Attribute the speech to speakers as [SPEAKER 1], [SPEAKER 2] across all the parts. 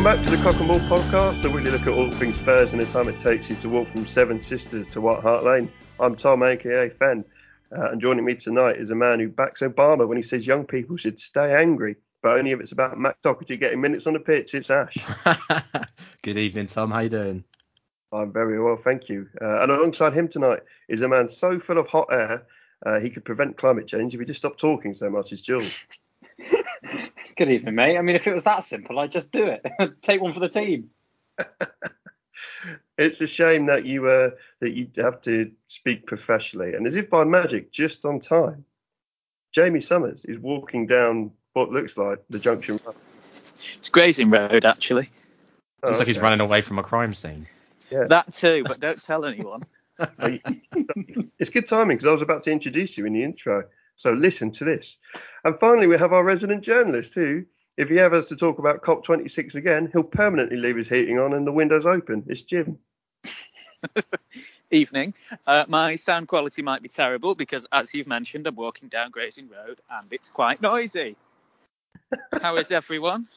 [SPEAKER 1] Welcome back to the Cock and Ball podcast, a weekly look at all things Spurs and the time it takes you to walk from Seven Sisters to White Hart Lane. I'm Tom, aka Fen, uh, and joining me tonight is a man who backs Obama when he says young people should stay angry, but only if it's about Matt Doherty getting minutes on the pitch. It's Ash.
[SPEAKER 2] Good evening, Tom. How you doing?
[SPEAKER 1] I'm very well, thank you. Uh, and alongside him tonight is a man so full of hot air uh, he could prevent climate change if he just stopped talking so much. It's Jules.
[SPEAKER 3] Good evening, mate. I mean, if it was that simple, I'd just do it. Take one for the team.
[SPEAKER 1] it's a shame that you uh, that you have to speak professionally, and as if by magic, just on time, Jamie Summers is walking down what looks like the junction road.
[SPEAKER 4] It's Gray's Inn Road, actually.
[SPEAKER 2] Oh, Looks like he's running away from a crime scene.
[SPEAKER 1] Yeah.
[SPEAKER 4] That too, but don't tell anyone.
[SPEAKER 1] it's good timing because I was about to introduce you in the intro. So listen to this. And finally, we have our resident journalist who, if he ever has to talk about COP26 again, he'll permanently leave his heating on and the windows open. It's Jim.
[SPEAKER 4] Evening. Uh, my sound quality might be terrible because, as you've mentioned, I'm walking down Gray's Inn Road and it's quite noisy. How is everyone?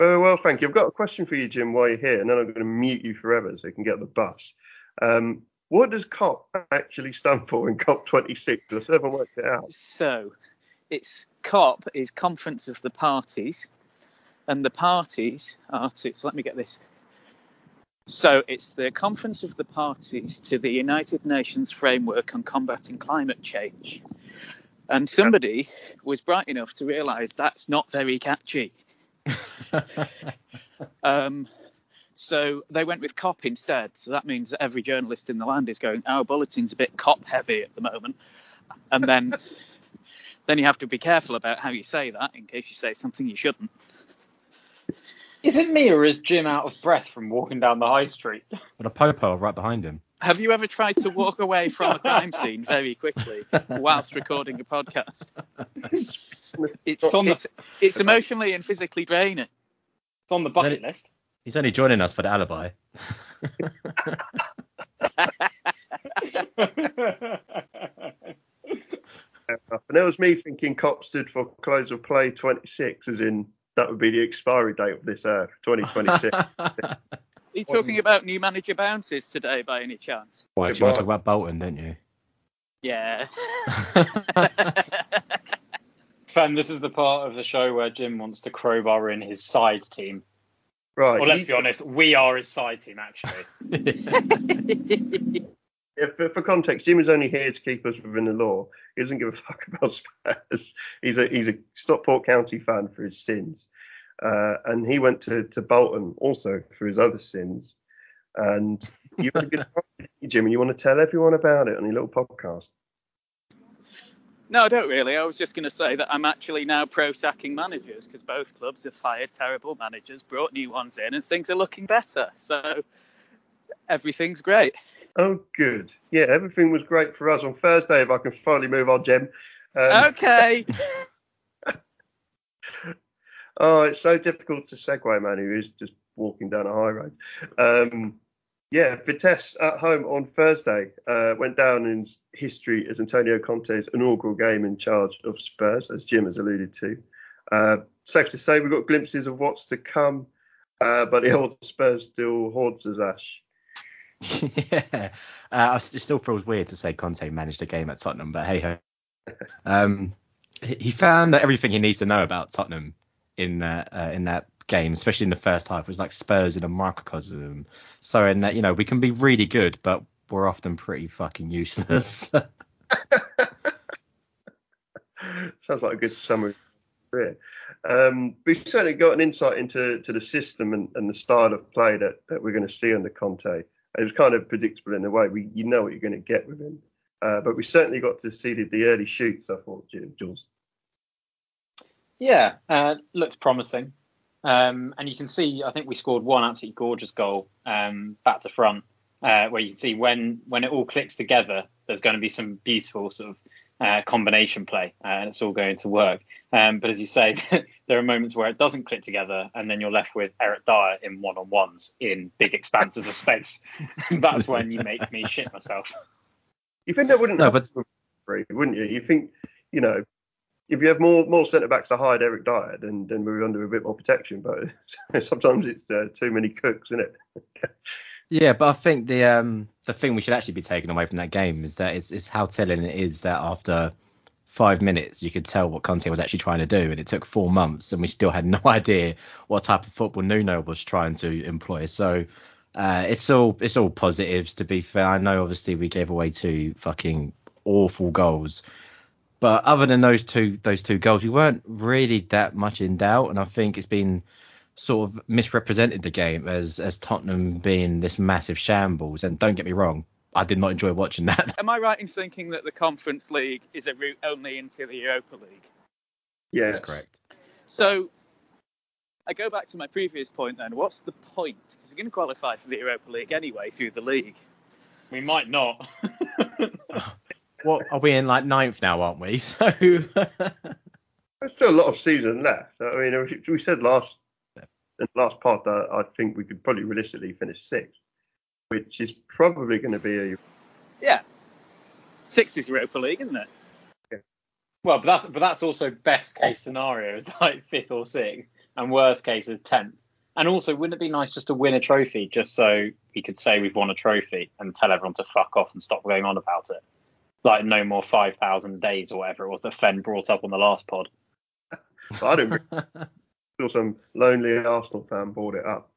[SPEAKER 1] Very well, thank you. I've got a question for you, Jim, while you're here, and then I'm going to mute you forever so you can get the bus. Um, what does COP actually stand for in COP26? Because I haven't worked it out.
[SPEAKER 4] So, it's COP is Conference of the Parties, and the parties are to. So let me get this. So it's the Conference of the Parties to the United Nations Framework on Combating Climate Change. And somebody was bright enough to realise that's not very catchy. um, so they went with COP instead. So that means that every journalist in the land is going, our bulletin's a bit COP heavy at the moment. And then then you have to be careful about how you say that in case you say something you shouldn't.
[SPEAKER 3] Is it me or is Jim out of breath from walking down the high street?
[SPEAKER 2] But a popo right behind him.
[SPEAKER 4] Have you ever tried to walk away from a crime scene very quickly whilst recording a podcast? It's,
[SPEAKER 3] It's
[SPEAKER 4] it's, it's emotionally and physically draining.
[SPEAKER 3] It's on the bucket list.
[SPEAKER 2] He's only joining us for the alibi.
[SPEAKER 1] And it was me thinking COP stood for close of play 26, as in that would be the expiry date of this uh, Earth, 2026.
[SPEAKER 4] Are you talking about new manager bounces today by any chance?
[SPEAKER 2] Why, 'cause you want to talk about Bolton, didn't you?
[SPEAKER 4] Yeah.
[SPEAKER 3] Fan, this is the part of the show where Jim wants to crowbar in his side team.
[SPEAKER 1] Right.
[SPEAKER 3] Well, let's be honest, we are his side team actually.
[SPEAKER 1] yeah, for, for context, Jim is only here to keep us within the law. He doesn't give a fuck about Spurs. He's a he's a Stockport County fan for his sins, uh, and he went to, to Bolton also for his other sins. And you had a good time, Jim, and you want to tell everyone about it on your little podcast.
[SPEAKER 4] No, I don't really. I was just going to say that I'm actually now pro sacking managers because both clubs have fired terrible managers, brought new ones in, and things are looking better. So everything's great.
[SPEAKER 1] Oh, good. Yeah, everything was great for us on Thursday. If I can finally move on, Jim. Um,
[SPEAKER 4] Okay.
[SPEAKER 1] Oh, it's so difficult to segue, man, who is just walking down a high road. Um, yeah, Vitesse at home on Thursday uh, went down in history as Antonio Conte's inaugural game in charge of Spurs, as Jim has alluded to. Uh, safe to say we've got glimpses of what's to come, uh, but the old Spurs still haunts us, Ash.
[SPEAKER 2] yeah. Uh, it still feels weird to say Conte managed a game at Tottenham, but hey ho. Um, he found that everything he needs to know about Tottenham in uh, uh, in that game, especially in the first half, was like Spurs in a microcosm. So in that, you know, we can be really good, but we're often pretty fucking useless.
[SPEAKER 1] Sounds like a good summary. of your career. Um, we've certainly got an insight into to the system and, and the style of play that, that we're going to see under Conte. It was kind of predictable in a way. We you know what you're going to get with him, uh, but we certainly got to see the, the early shoots. I thought, Jules.
[SPEAKER 3] Yeah, uh, looks promising. Um, and you can see, I think we scored one absolutely gorgeous goal um, back to front, uh, where you can see when when it all clicks together, there's going to be some beautiful sort of uh, combination play, uh, and it's all going to work. Um, but as you say, there are moments where it doesn't click together, and then you're left with Eric Dier in one-on-ones in big expanses of space. That's when you make me shit myself.
[SPEAKER 1] You think that wouldn't
[SPEAKER 2] No,
[SPEAKER 1] happen
[SPEAKER 2] but-
[SPEAKER 1] wouldn't you? You think, you know, if you have more more centre backs to hide Eric Dier, then then we're under a bit more protection. But sometimes it's uh, too many cooks, isn't it?
[SPEAKER 2] Yeah, but I think the um the thing we should actually be taking away from that game is that it's, it's how telling it is that after five minutes you could tell what Conte was actually trying to do, and it took four months, and we still had no idea what type of football Nuno was trying to employ. So uh, it's all it's all positives. To be fair, I know obviously we gave away two fucking awful goals, but other than those two those two goals, we weren't really that much in doubt, and I think it's been sort of misrepresented the game as as Tottenham being this massive shambles. And don't get me wrong, I did not enjoy watching that.
[SPEAKER 4] Am I right in thinking that the Conference League is a route only into the Europa League?
[SPEAKER 1] Yes,
[SPEAKER 2] That's correct.
[SPEAKER 4] So I go back to my previous point then. What's the point? Because we're going to qualify for the Europa League anyway through the league.
[SPEAKER 3] We might not.
[SPEAKER 2] What are we in like ninth now, aren't we? So
[SPEAKER 1] There's still a lot of season left. I mean, we said last in the last part that I think we could probably realistically finish sixth, which is probably going to be a
[SPEAKER 4] Yeah. sixth is Europa League, isn't it?
[SPEAKER 3] well, but that's but that's also best case scenario is like fifth or sixth, and worst case is tenth. And also, wouldn't it be nice just to win a trophy, just so we could say we've won a trophy and tell everyone to fuck off and stop going on about it? Like no more five thousand days or whatever it was that Fen brought up on the last pod.
[SPEAKER 1] I don't feel some lonely Arsenal fan brought it up.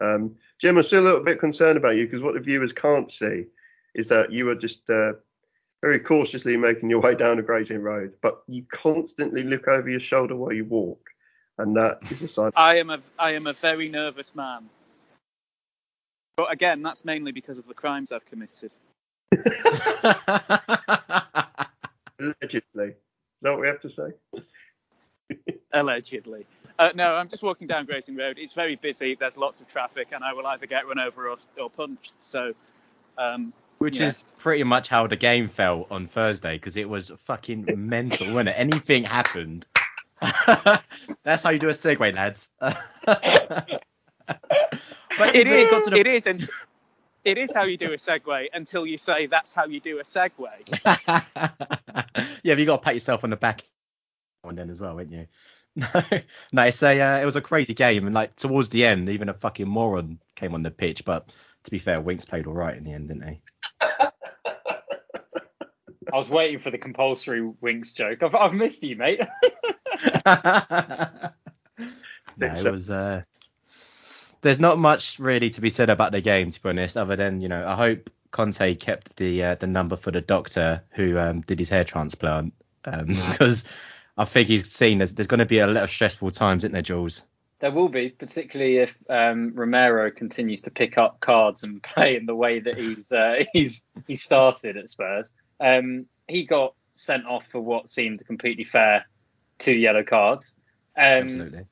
[SPEAKER 1] Um, Jim, I'm still a little bit concerned about you because what the viewers can't see is that you are just uh, very cautiously making your way down a Gray's Inn Road, but you constantly look over your shoulder while you walk, and that is a sign.
[SPEAKER 4] I am a I am a very nervous man. But again, that's mainly because of the crimes I've committed.
[SPEAKER 1] Allegedly, is that what we have to say?
[SPEAKER 4] Allegedly. Uh, no, I'm just walking down Gray's Inn Road. It's very busy. There's lots of traffic, and I will either get run over or, or punched. So, um,
[SPEAKER 2] Which
[SPEAKER 4] Yeah.
[SPEAKER 2] is pretty much how the game felt on Thursday because it was fucking mental, wasn't it? Anything happened. That's how you do a segue, lads. but
[SPEAKER 4] it
[SPEAKER 2] when
[SPEAKER 4] is.
[SPEAKER 2] got to the-
[SPEAKER 4] It is. And it is how you do a segue until you say that's how you do a segue.
[SPEAKER 2] yeah, but you got to pat yourself on the back and then as well, wouldn't you? No, no, it's a uh, it was a crazy game, and like towards the end, even a fucking moron came on the pitch. But to be fair, Winks played all right in the end, didn't he?
[SPEAKER 3] I was waiting for the compulsory winks joke. I've, I've missed you, mate.
[SPEAKER 2] no, it was. Uh, there's not much really to be said about the game, to be honest, other than you know, I hope Conte kept the uh, the number for the doctor who um, did his hair transplant because I think he's seen there's, there's going to be a lot of stressful times, isn't there, Jules?
[SPEAKER 3] There will be, particularly if um, Romero continues to pick up cards and play in the way that he's uh, he's he started at Spurs. Um, he got sent off for what seemed completely fair two yellow cards. Um,
[SPEAKER 2] Absolutely.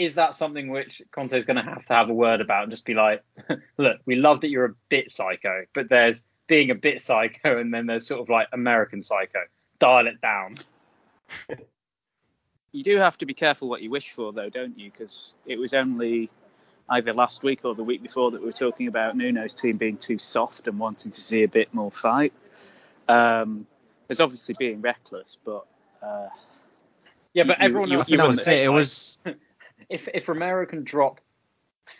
[SPEAKER 3] Is that something which Conte is going to have to have a word about and just be like, look, we love that you're a bit psycho, but there's being a bit psycho and then there's sort of like American psycho. Dial it down.
[SPEAKER 4] You do have to be careful what you wish for, though, don't you? Because it was only either last week or the week before that we were talking about Nuno's team being too soft and wanting to see a bit more fight. Um, there's obviously being reckless, but uh,
[SPEAKER 3] Yeah, but
[SPEAKER 4] You-
[SPEAKER 3] everyone
[SPEAKER 4] you-
[SPEAKER 3] else
[SPEAKER 4] you
[SPEAKER 3] would
[SPEAKER 4] won
[SPEAKER 3] say,
[SPEAKER 2] it
[SPEAKER 3] like,
[SPEAKER 2] was
[SPEAKER 3] if if Romero can drop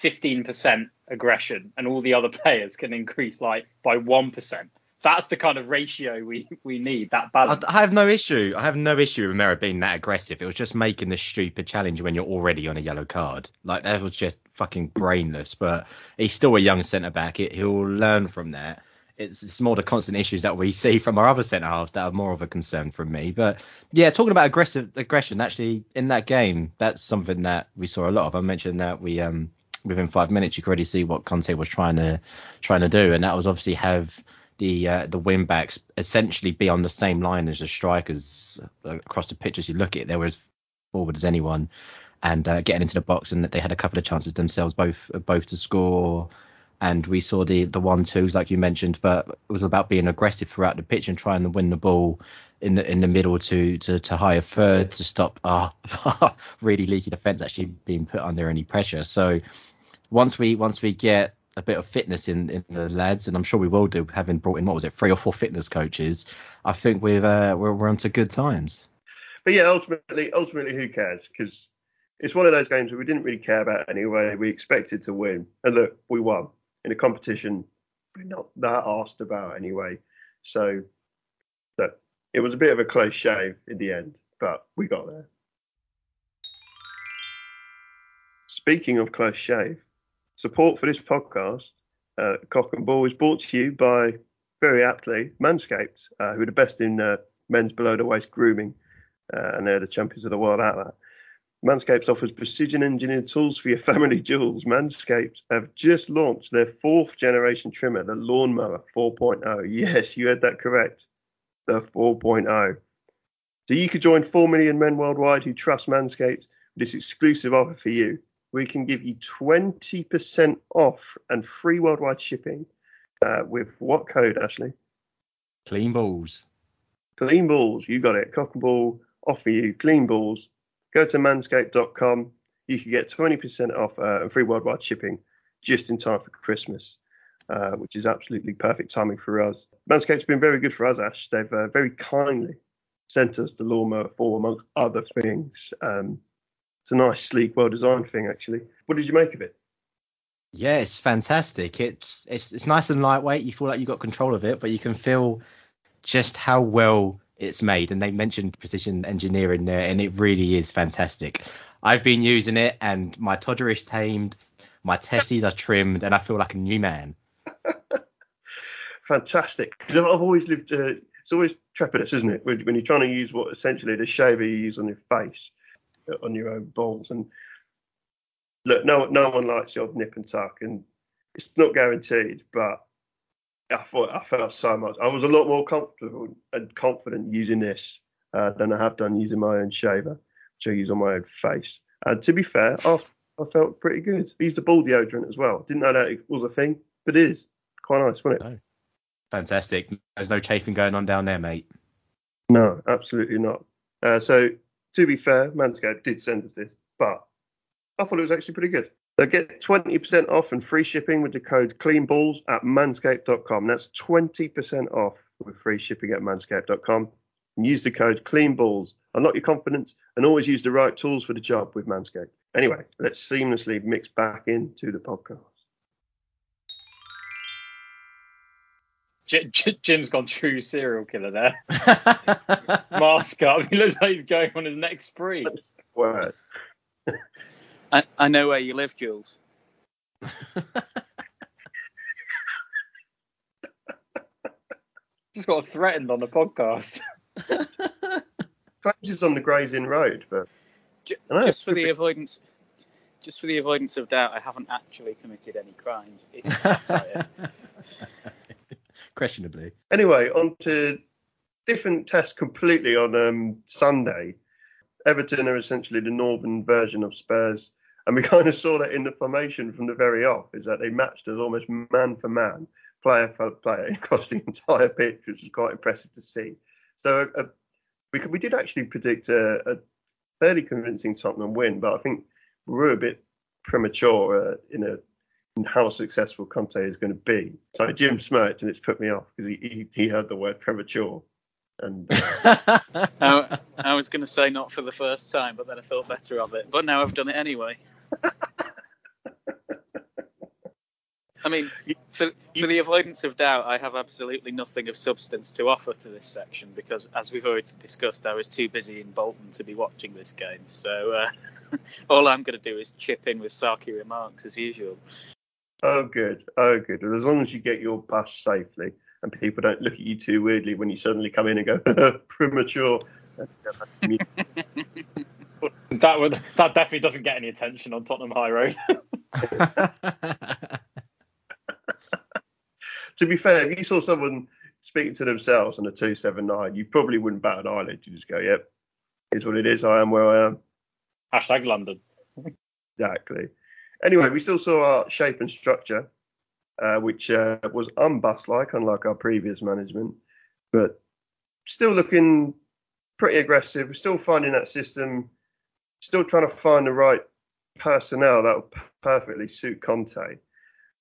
[SPEAKER 3] 15% aggression and all the other players can increase like by 1%, that's the kind of ratio we we need. That
[SPEAKER 2] I,
[SPEAKER 3] balance.
[SPEAKER 2] I have no issue. I have no issue with Romero being that aggressive. It was just making the stupid challenge when you're already on a yellow card. Like that was just fucking brainless. But he's still a young centre back. He'll learn from that. It's, it's more the constant issues that we see from our other centre halves that are more of a concern from me. But yeah, talking about aggressive aggression, actually in that game, that's something that we saw a lot of. I mentioned that we um within five minutes you could already see what Conte was trying to trying to do, and that was obviously have the uh, the wing backs essentially be on the same line as the strikers uh, across the pitch as you look at it. They were as forward as anyone, and uh, getting into the box, and that they had a couple of chances themselves, both both to score. And we saw the the one twos like you mentioned, but it was about being aggressive throughout the pitch and trying to win the ball in the in the middle to to to higher third to stop our really leaky defence actually being put under any pressure. So once we once we get a bit of fitness in, in the lads, and I'm sure we will do, having brought in what was it, three or four fitness coaches, I think we've uh, we're, we're onto good times.
[SPEAKER 1] but yeah, ultimately, ultimately, who cares? Because it's one of those games that we didn't really care about anyway. We expected to win, and look, we won in a competition we're not that asked about anyway. So, look, it was a bit of a close shave in the end, but we got there. Speaking of close shave, support for this podcast, uh, Cock and Ball, is brought to you by very aptly Manscaped, uh, who are the best in uh, men's below the waist grooming, uh, and they're the champions of the world at that. Manscaped offers precision engineered tools for your family jewels. Manscapes have just launched their fourth generation trimmer, the Lawnmower 4.0. Yes, you heard that correct. The 4.0. So you could join 4 million men worldwide who trust Manscapes with this exclusive offer for you. We can give you 20% off and free worldwide shipping uh, with what code, Ashley?
[SPEAKER 2] Clean balls.
[SPEAKER 1] Clean balls. You got it. Cock and ball offer you clean balls go to manscaped.com. You can get 20% off uh, and free worldwide shipping just in time for Christmas, uh, which is absolutely perfect timing for us. Manscaped's been very good for us, Ash. They've uh, very kindly sent us the Lawnmower 4, amongst other things. Um, it's a nice, sleek, well-designed thing, actually. What did you make of it?
[SPEAKER 2] Yeah, it's fantastic. It's it's it's nice and lightweight. You feel like you've got control of it, but you can feel just how well it's made. And they mentioned precision engineering there, and it really is fantastic. I've been using it, and my toddler is tamed, my testes are trimmed, and I feel like a new man.
[SPEAKER 1] fantastic. I've always lived. Uh, it's always trepidous, isn't it, when you're trying to use what essentially the shaver you use on your face, uh, on your own balls. And look, no, no one likes the nip and tuck, and it's not guaranteed, but I thought I felt so much. I was a lot more comfortable and confident using this uh, than I have done using my own shaver, which I use on my own face. And to be fair, I, I felt pretty good. I used a ball deodorant as well. Didn't know that it was a thing, but it is quite nice, wasn't it? No.
[SPEAKER 2] Fantastic. There's no chafing going on down there, mate.
[SPEAKER 1] No, absolutely not. Uh, so to be fair, Manscaped did send us this, but I thought it was actually pretty good. So get 20% off and free shipping with the code CleanBalls at manscaped.com. That's 20% off with free shipping at manscaped.com. And use the code CleanBalls. Unlock your confidence and always use the right tools for the job with Manscaped. Anyway, let's seamlessly mix back into the podcast.
[SPEAKER 3] Jim's gone true serial killer there. Mask up. He looks like he's going on his next spree.
[SPEAKER 1] Word.
[SPEAKER 4] I, I know where you live, Jules.
[SPEAKER 3] Just got threatened on the podcast.
[SPEAKER 1] Perhaps it's on the Gray's Inn Road, but
[SPEAKER 4] just for the avoidance, just for the avoidance of doubt, I haven't actually committed any crimes. It's satire.
[SPEAKER 2] Questionably.
[SPEAKER 1] Anyway, on to different tests completely on um, Sunday. Everton are essentially the northern version of Spurs. And we kind of saw that in the formation from the very off, is that they matched us almost man for man, player for player across the entire pitch, which was quite impressive to see. So uh, we we did actually predict a, a, fairly convincing Tottenham win, but I think we were a bit premature uh, in a in how successful Conte is going to be. So Jim smirked, and it's put me off because he, he, he heard the word premature. And uh,
[SPEAKER 4] I, I was going to say not for the first time, but then I thought better of it. But now I've done it anyway. I mean, for, for the avoidance of doubt, I have absolutely nothing of substance to offer to this section because, as we've already discussed, I was too busy in Bolton to be watching this game. So uh, all I'm going to do is chip in with sarky remarks as usual.
[SPEAKER 1] Oh, good. Oh, good. As long as you get your bus safely and people don't look at you too weirdly when you suddenly come in and go premature.
[SPEAKER 3] that would that definitely doesn't get any attention on Tottenham High Road.
[SPEAKER 1] to be fair, if you saw someone speaking to themselves on a two seven nine, you probably wouldn't bat an eyelid. You just go, "Yep, it's what it is. I am where I am."
[SPEAKER 3] Hashtag London.
[SPEAKER 1] exactly. Anyway, we still saw our shape and structure uh, which uh, was unbus-like, unlike our previous management, but still looking pretty aggressive. We're still finding that system, still trying to find the right personnel that will perfectly suit Conte.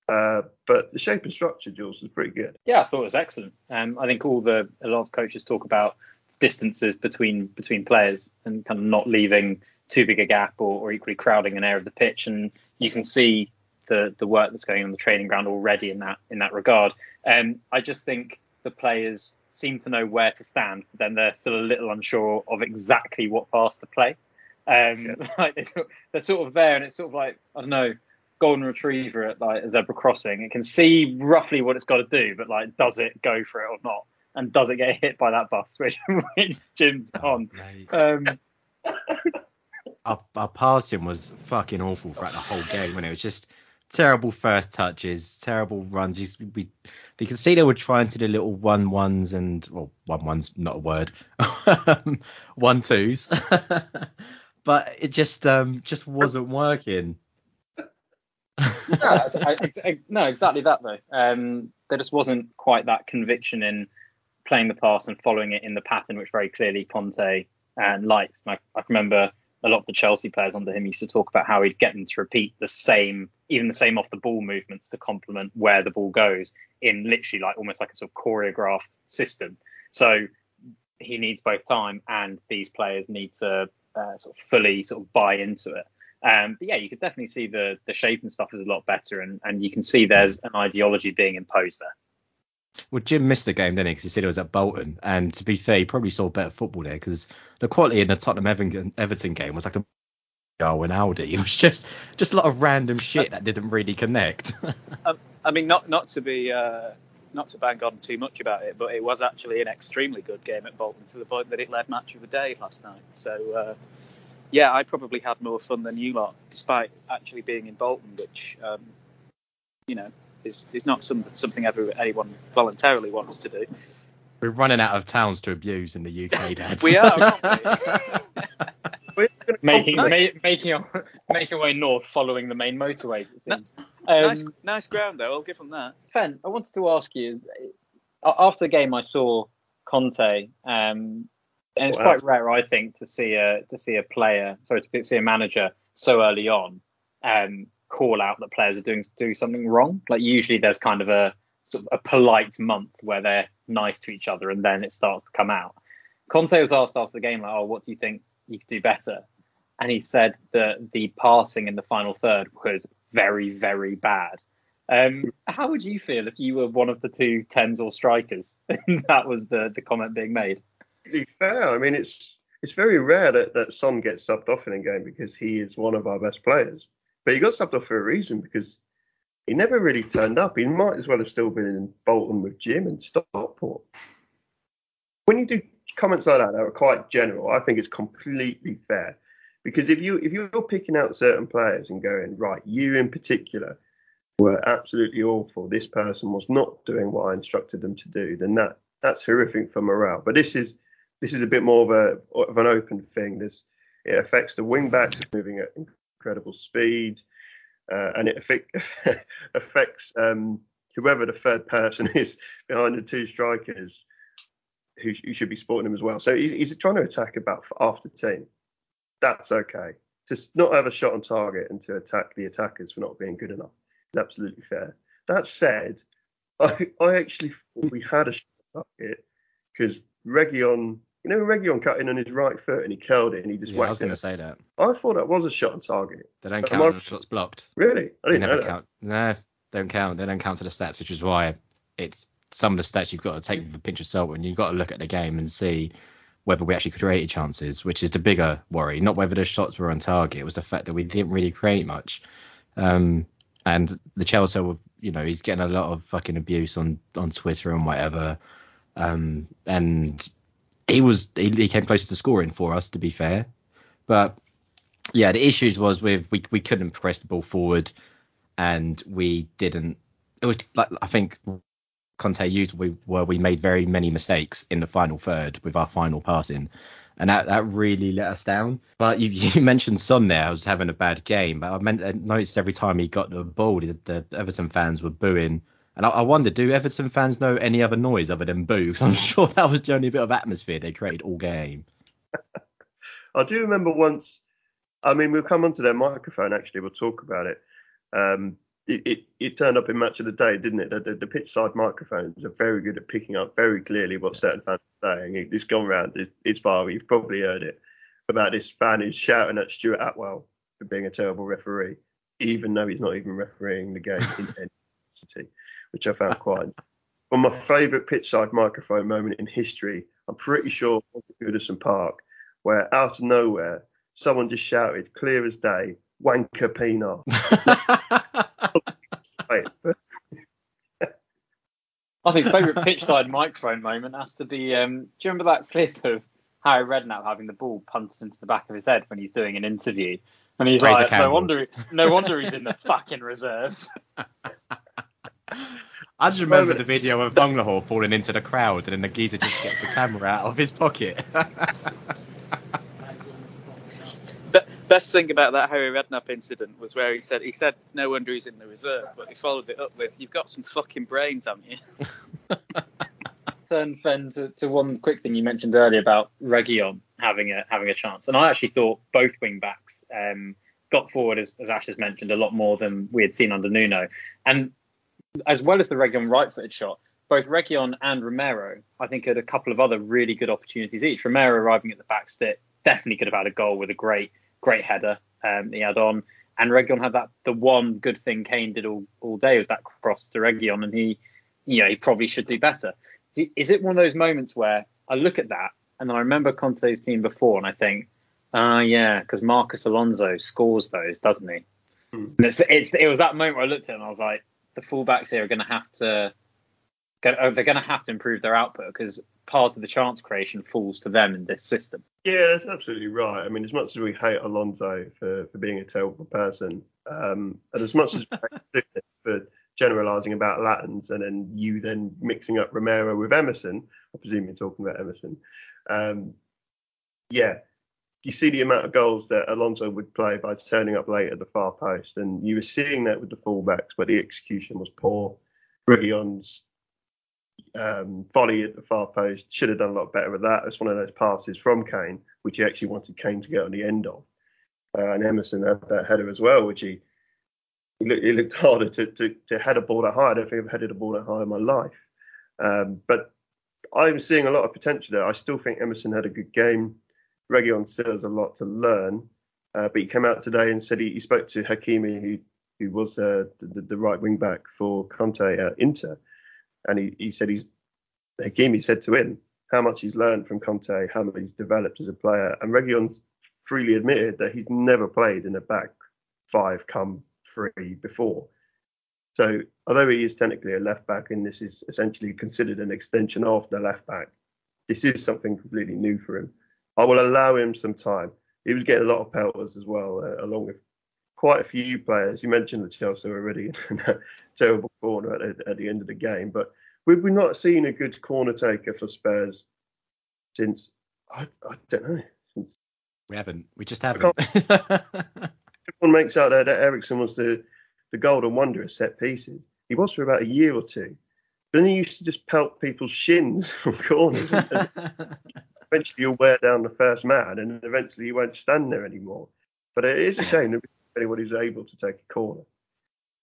[SPEAKER 1] Uh, but the shape and structure, Jules, was pretty good.
[SPEAKER 3] Yeah, I thought it was excellent. Um, I think all the a lot of coaches talk about distances between between players and kind of not leaving too big a gap or, or equally crowding an area of the pitch. And you can see the the work that's going on the training ground already in that in that regard. Um, I just think the players seem to know where to stand, but then they're still a little unsure of exactly what pass to play. Um, yeah. like they're, they're, sort of there, and it's sort of like I don't know, golden retriever at like a zebra crossing. It can see roughly what it's got to do, but like, does it go for it or not? And does it get hit by that bus, which, which Jim's oh, on? Um,
[SPEAKER 2] our, our passing was fucking awful throughout the whole game when it was just terrible first touches, terrible runs. You, we, you can see they were trying to do little one ones and well, one ones not a word, one twos, but it just um just wasn't working.
[SPEAKER 3] no, no, exactly that though. Um, there just wasn't quite that conviction in playing the pass and following it in the pattern, which very clearly Conte and likes. And I, I remember a lot of the Chelsea players under him used to talk about how he'd get them to repeat the same, even the same off the ball movements to complement where the ball goes in literally like almost like a sort of choreographed system. So he needs both time and these players need to uh, sort of fully sort of buy into it. Um, but yeah, you could definitely see the the shape and stuff is a lot better, and and you can see there's an ideology being imposed there.
[SPEAKER 2] Well, Jim missed the game, didn't he? Because he said it was at Bolton. And to be fair, he probably saw better football there because the quality in the Tottenham Everton game was like a Darwin Audi. It was just just a lot of random shit that didn't really connect.
[SPEAKER 4] um, I mean, not not to be uh, not to bang on too much about it, but it was actually an extremely good game at Bolton to the point that it led match of the day last night. So uh, yeah, I probably had more fun than you lot, despite actually being in Bolton, which um, you know is is not some, something ever anyone voluntarily wants to do.
[SPEAKER 2] We're running out of towns to abuse in the UK, Dad.
[SPEAKER 4] we are. we?
[SPEAKER 3] making ma- making our, making our way north, following the main motorways. It seems.
[SPEAKER 4] Um, nice, nice ground though. I'll give them that.
[SPEAKER 3] Fen, I wanted to ask you. After the game, I saw Conte, um, and it's quite rare, I think, to see a to see a player, sorry, to see a manager so early on um, call out that players are doing do something wrong. Like usually there's kind of a sort of a polite month where they're nice to each other and then it starts to come out. Conte was asked after the game like, "Oh, what do you think you could do better?" And he said that the passing in the final third was very, very bad. Um, how would you feel if you were one of the two tens or strikers? that was the the comment being made.
[SPEAKER 1] Fair, I mean it's it's very rare that, that Son gets subbed off in a game because he is one of our best players. But he got subbed off for a reason because he never really turned up. He might as well have still been in Bolton with Jim and Stockport. When you do comments like that that are quite general, I think it's completely fair. Because if you if you're picking out certain players and going right, you in particular were absolutely awful. This person was not doing what I instructed them to do. Then that that's horrific for morale. But this is this is a bit more of a of an open thing. This it affects the wing backs moving at incredible speed, uh, and it affect, affects um, whoever the third person is behind the two strikers who, who should be supporting him as well. So he's, he's trying to attack about half the team. That's okay. To not have a shot on target and to attack the attackers for not being good enough is absolutely fair. That said, I, I actually thought we had a shot on target because Reguilón you know, Reguilón cut in on his right foot and he curled it and he just yeah, whacked I
[SPEAKER 2] was going to say that.
[SPEAKER 1] I thought that was a shot on target.
[SPEAKER 2] They don't count on shots blocked.
[SPEAKER 1] Really? I didn't
[SPEAKER 2] they never
[SPEAKER 1] know
[SPEAKER 2] count. No, they don't count. They don't count to the stats, which is why it's some of the stats you've got to take with a pinch of salt and you've got to look at the game and see whether we actually created chances, which is the bigger worry. Not whether the shots were on target. It was the fact that we didn't really create much. Um, and the Chelsea, were, you know, he's getting a lot of fucking abuse on on Twitter and whatever. Um, and he was he, he came close to scoring for us, to be fair. But yeah, the issues was with we we couldn't press the ball forward, and we didn't. It was like I think Conte used we were we made very many mistakes in the final third with our final passing, and that that really let us down. But you, you mentioned Son there, I was having a bad game, but I, meant, I noticed every time he got the ball, the, the Everton fans were booing and I, I wonder, do Everton fans know any other noise other than boo? Because I'm sure that was the only bit of atmosphere they created all game.
[SPEAKER 1] I do remember once. I mean, we'll come onto their microphone. Actually, we'll talk about it. Um, it, it, it turned up in match of the day, didn't it? The, the, the pitch side microphones are very good at picking up very clearly what certain fans are saying. It's gone round it's, it's far. You've probably heard it about this fan who's shouting at Stuart Atwell for being a terrible referee, even though he's not even refereeing the game in any capacity, which I found quite. Well, my favourite pitch side microphone moment in history, I'm pretty sure was at Goodison Park, where out of nowhere someone just shouted, clear as day, wanker Pienaar.
[SPEAKER 3] I think favourite pitch side microphone moment has to be. Um, do you remember that clip of Harry Redknapp having the ball punted into the back of his head when he's doing an interview? And he's
[SPEAKER 2] Razor
[SPEAKER 3] like, no wonder, no wonder he's in the fucking reserves.
[SPEAKER 2] I just remember
[SPEAKER 1] Moment.
[SPEAKER 2] the video of Bunglehall falling into the crowd, and then the geezer just gets the camera out of his pocket.
[SPEAKER 4] Be- best thing about that Harry Redknapp incident was where he said he said no wonder he's in the reserve, but he followed it up with you've got some fucking brains, haven't you?
[SPEAKER 3] Turn Fen to, to one quick thing you mentioned earlier about Reguilón having a having a chance, and I actually thought both wing backs um, got forward as, as Ash has mentioned a lot more than we had seen under Nuno, and as well as the Reguilón right-footed shot, both Reguilón and Romero I think had a couple of other really good opportunities each. Romero arriving at the back stick definitely could have had a goal with a great great header um, he had on, and Reguilón had that the one good thing Kane did all, all day was that cross to Reguilón, and he you know he probably should do better. Is it one of those moments where I look at that and I remember Conte's team before and I think, ah, yeah, because Marcos Alonso scores those, doesn't he? And it's, it's it was that moment where I looked at it and I was like, the fullbacks here are going to have to, they're going to have to improve their output because part of the chance creation falls to them in this system.
[SPEAKER 1] Yeah, that's absolutely right. I mean, as much as we hate Alonso for, for being a terrible person, um, and as much as for generalising about Latins, and then you then mixing up Romero with Emerson, I presume you're talking about Emerson. Um, yeah, you see the amount of goals that Alonso would play by turning up late at the far post, and you were seeing that with the fullbacks, but the execution was poor. Reguilon's um, volley at the far post should have done a lot better with that. It's one of those passes from Kane, which he actually wanted Kane to get on the end of. Uh, and Emerson had that header as well, which he he looked, he looked harder to, to, to head a ball that high. I don't think I've headed a ball that high in my life. Um, but I'm seeing a lot of potential there. I still think Emerson had a good game. Reguilón still has a lot to learn. Uh, but he came out today and said he, he spoke to Hakimi, who who was uh, the, the right wing back for Conte at Inter, and he, he said he's Hakimi said to him how much he's learned from Conte, how much he's developed as a player, and Reguilón's freely admitted that he's never played in a back five come three before. So although he is technically a left back and this is essentially considered an extension of the left back, this is something completely new for him. I will allow him some time. He was getting a lot of pelters as well, uh, along with quite a few players. You mentioned the Chelsea were already, in a terrible corner at, the- at the end of the game, but we've we've not seen a good corner taker for Spurs since I, I don't know. Since
[SPEAKER 2] we haven't. We just haven't.
[SPEAKER 1] everyone makes out there that Eriksen was the the golden wonder of set pieces. He was for about a year or two. Then he used to just pelt people's shins from corners. eventually you'll wear down the first man, and eventually you won't stand there anymore. But it is a shame that anybody's able to take a corner.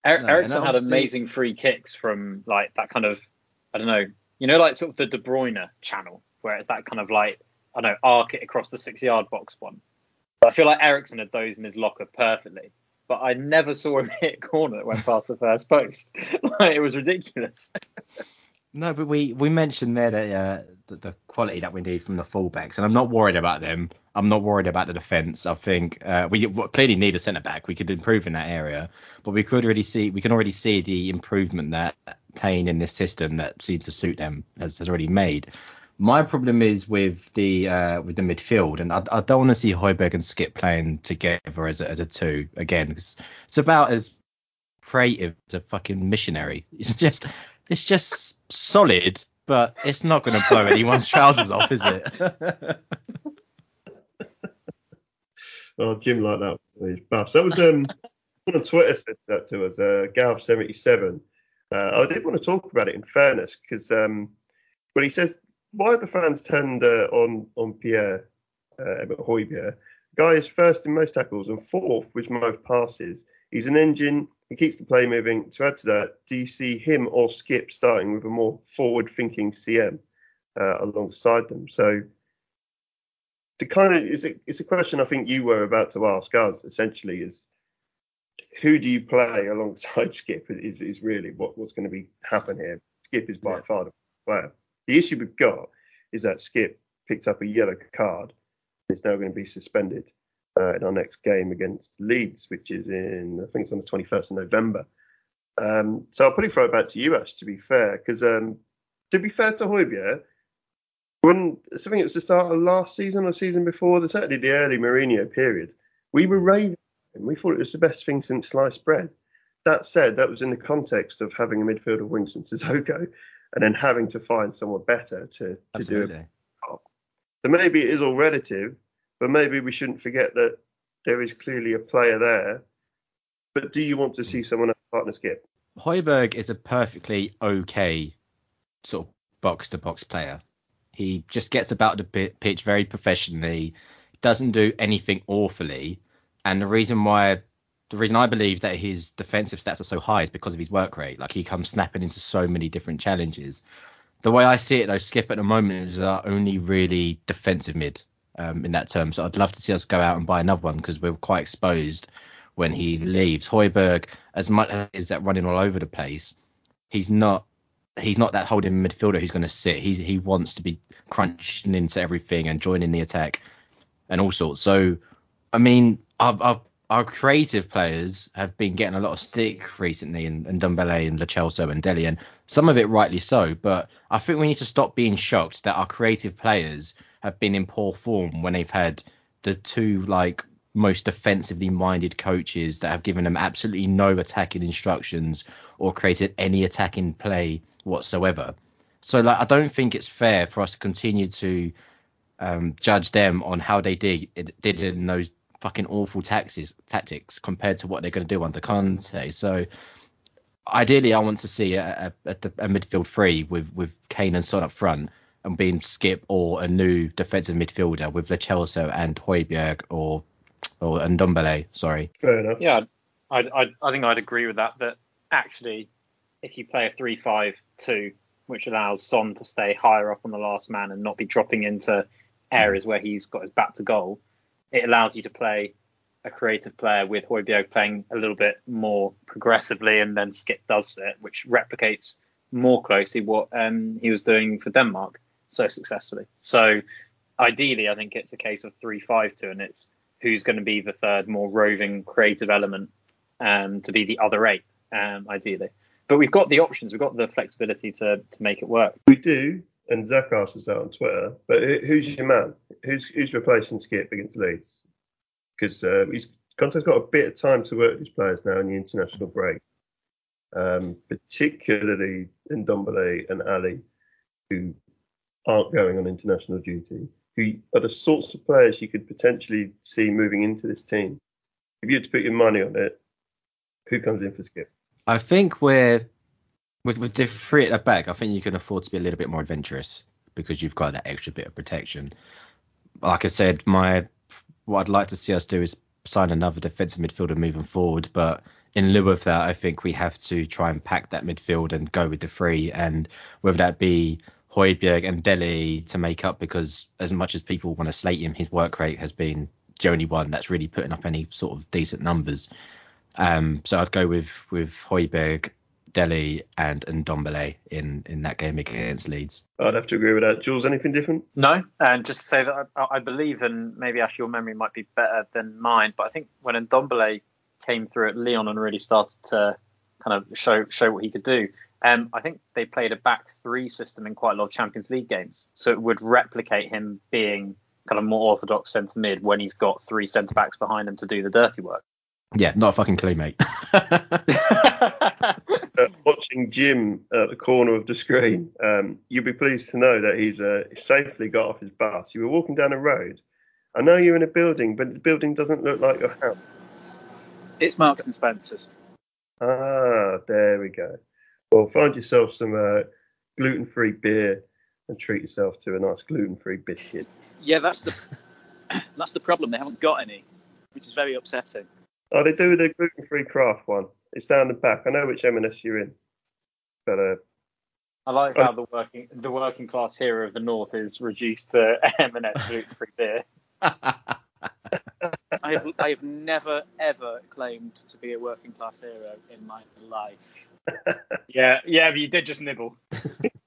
[SPEAKER 3] Er-
[SPEAKER 2] No, Eriksen
[SPEAKER 3] had amazing free kicks from like that kind of I don't know, you know, like sort of the De Bruyne channel where it's that kind of like I don't know arc it across the six yard box one. But I feel like Eriksen had those in his locker perfectly. But I never saw him hit a corner that went past the first post. like, it was ridiculous.
[SPEAKER 2] No, but we we mentioned there that uh, the, the quality that we need from the fullbacks, and I'm not worried about them. I'm not worried about the defence. I think uh, we clearly need a centre back. We could improve in that area, but we could already see we can already see the improvement that playing in this system that seems to suit them has, has already made. My problem is with the uh, with the midfield, and I, I don't want to see Højbjerg and Skip playing together as a, as a two again. 'cause it's about as creative as a fucking missionary. It's just it's just solid, but it's not going to blow anyone's trousers off, is it?
[SPEAKER 1] Oh, Jim like that. Bust. That was um someone on Twitter said that to us. Uh, Gav77. Uh, I did want to talk about it in fairness because um, well, he says why have the fans turned uh, on on Pierre uh, Højbjerg? Guy is first in most tackles and fourth with most passes. He's an engine. He keeps the play moving. To add to that, do you see him or Skip starting with a more forward-thinking CM uh, alongside them? So the kind of it's a, it's a question I think you were about to ask us essentially is who do you play alongside Skip is, is really what, what's going to be happen here. Skip is by
[SPEAKER 2] Yeah.
[SPEAKER 1] far the player. The issue we've got is that Skip picked up a yellow card. Is now going to be suspended uh, in our next game against Leeds, which is in I think it's on the 21st of November. Um, so I'll probably throw it back to you, Ash. To be fair, because um, to be fair to Højbjerg, when I think it was the start of last season or season before, the, certainly the early Mourinho period, we were raving. him. We thought it was the best thing since sliced bread. That said, that was in the context of having a midfielder of Winston Sissoko and then having to find someone better to, to do it. So maybe it is all relative, but maybe we shouldn't forget that there is clearly a player there. But do you want to see someone else partner skip?
[SPEAKER 2] Højbjerg is a perfectly okay sort of box to box player. He just gets about the pi- pitch very professionally, doesn't do anything awfully, and the reason why the reason I believe that his defensive stats are so high is because of his work rate. Like he comes snapping into so many different challenges. The way I see it though, Skip at the moment is our only really defensive mid um, in that term. So I'd love to see us go out and buy another one because we're quite exposed when he leaves. Højbjerg, as much as that running all over the place, he's not he's not that holding midfielder who's going to sit. He's he wants to be crunching into everything and joining the attack and all sorts. So I mean, our, our, our creative players have been getting a lot of stick recently, and, and Ndombele and Lo Celso and Dele, and some of it rightly so. But I think we need to stop being shocked that our creative players have been in poor form when they've had the two like most defensively minded coaches that have given them absolutely no attacking instructions or created any attacking play whatsoever. So like I don't think it's fair for us to continue to um, judge them on how they did did in those fucking awful taxes, tactics compared to what they're going to do under Conte. So ideally, I want to see a, a, a, a midfield three with with Kane and Son up front and being Skip or a new defensive midfielder with Lo and Højbjerg or or and Ndombele, sorry.
[SPEAKER 1] Fair enough.
[SPEAKER 3] Yeah, I, I, I think I'd agree with that. That actually, if you play a three-five-two, which allows Son to stay higher up on the last man and not be dropping into areas where he's got his back to goal, it allows you to play a creative player with Højbjerg playing a little bit more progressively, and then Skip does it, which replicates more closely what um, he was doing for Denmark so successfully. So ideally, I think it's a case of three-five-two, and it's who's going to be the third more roving creative element um, to be the other eight, um, ideally. But we've got the options, we've got the flexibility to to make it work.
[SPEAKER 1] We do, and Zach asked us that on Twitter. But who's your man? Who's who's replacing Skip against Leeds? Because uh, he's Conte's got a bit of time to work with his players now in the international break, um, particularly in Ndombele and Alli, who aren't going on international duty. Who are the sorts of players you could potentially see moving into this team? If you had to put your money on it, who comes in for Skip?
[SPEAKER 2] I think we're with with the three at the back. I think you can afford to be a little bit more adventurous because you've got that extra bit of protection. Like I said, my what I'd like to see us do is sign another defensive midfielder moving forward, but in lieu of that, I think we have to try and pack that midfield and go with the three, and whether that be Højbjerg and Dele to make up, because as much as people want to slate him, his work rate has been the only one that's really putting up any sort of decent numbers. Um, so I'd go with with Højbjerg, Dele, and and Ndombele in in that game against Leeds.
[SPEAKER 1] I'd have to agree with that. Jules, anything different?
[SPEAKER 3] No, and just to say that I, I believe, and maybe actually your memory might be better than mine, but I think when Ndombele came through at Lyon and really started to kind of show show what he could do, um, I think they played a back three system in quite a lot of Champions League games, so it would replicate him being kind of more orthodox centre mid when he's got three centre backs behind him to do the dirty work.
[SPEAKER 2] Yeah, not a fucking clue, mate.
[SPEAKER 1] uh, watching Jim at the corner of the screen, um, you'll be pleased to know that he's uh, safely got off his bus. You were walking down a road. I know you're in a building, but the building doesn't look like your house.
[SPEAKER 4] It's Marks and Spencers.
[SPEAKER 1] Ah, there we go. Well, find yourself some uh, gluten-free beer and treat yourself to a nice gluten-free biscuit.
[SPEAKER 4] Yeah, that's the that's the problem. They haven't got any, which is very upsetting.
[SPEAKER 1] Oh, they do the gluten-free craft one. It's down the back. I know which M&S you're in, but uh,
[SPEAKER 3] I like how the working the working class hero of the north is reduced to M&S gluten free beer.
[SPEAKER 4] I have I have never ever claimed to be a working class hero in my life.
[SPEAKER 3] Yeah, yeah, but you did just nibble.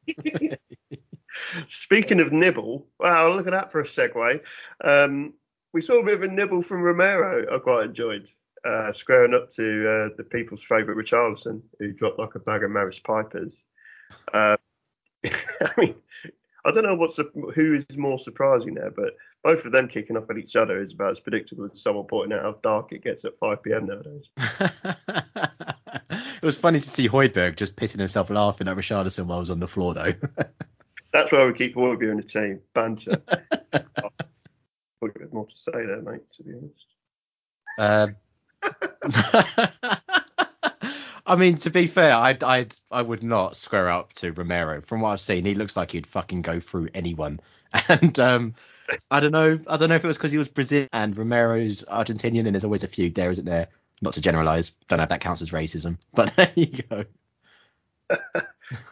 [SPEAKER 1] Speaking of nibble, wow, look at that for a segue. Um, we saw a bit of a nibble from Romero. I quite enjoyed uh, squaring up to uh, the people's favourite Richarlison, who dropped like a bag of Maris Pipers. Uh, I mean, I don't know what's the, who is more surprising there, but both of them kicking off at each other is about as predictable as someone pointing out how dark it gets at 5 p.m. nowadays.
[SPEAKER 2] it was funny to see Højbjerg just pissing himself laughing at Richarlison while I was on the floor, though.
[SPEAKER 1] That's why we keep all of you in the team. Banter. Got more to say there, mate, to be honest.
[SPEAKER 2] Um, I mean, to be fair, I'd, I'd, I would not square up to Romero. From what I've seen, he looks like he'd fucking go through anyone. And um, I don't know, I don't know if it was because he was Brazilian and Romero's Argentinian, and there's always a feud there, isn't there? Not to generalise, don't know if that counts as racism, but there you go.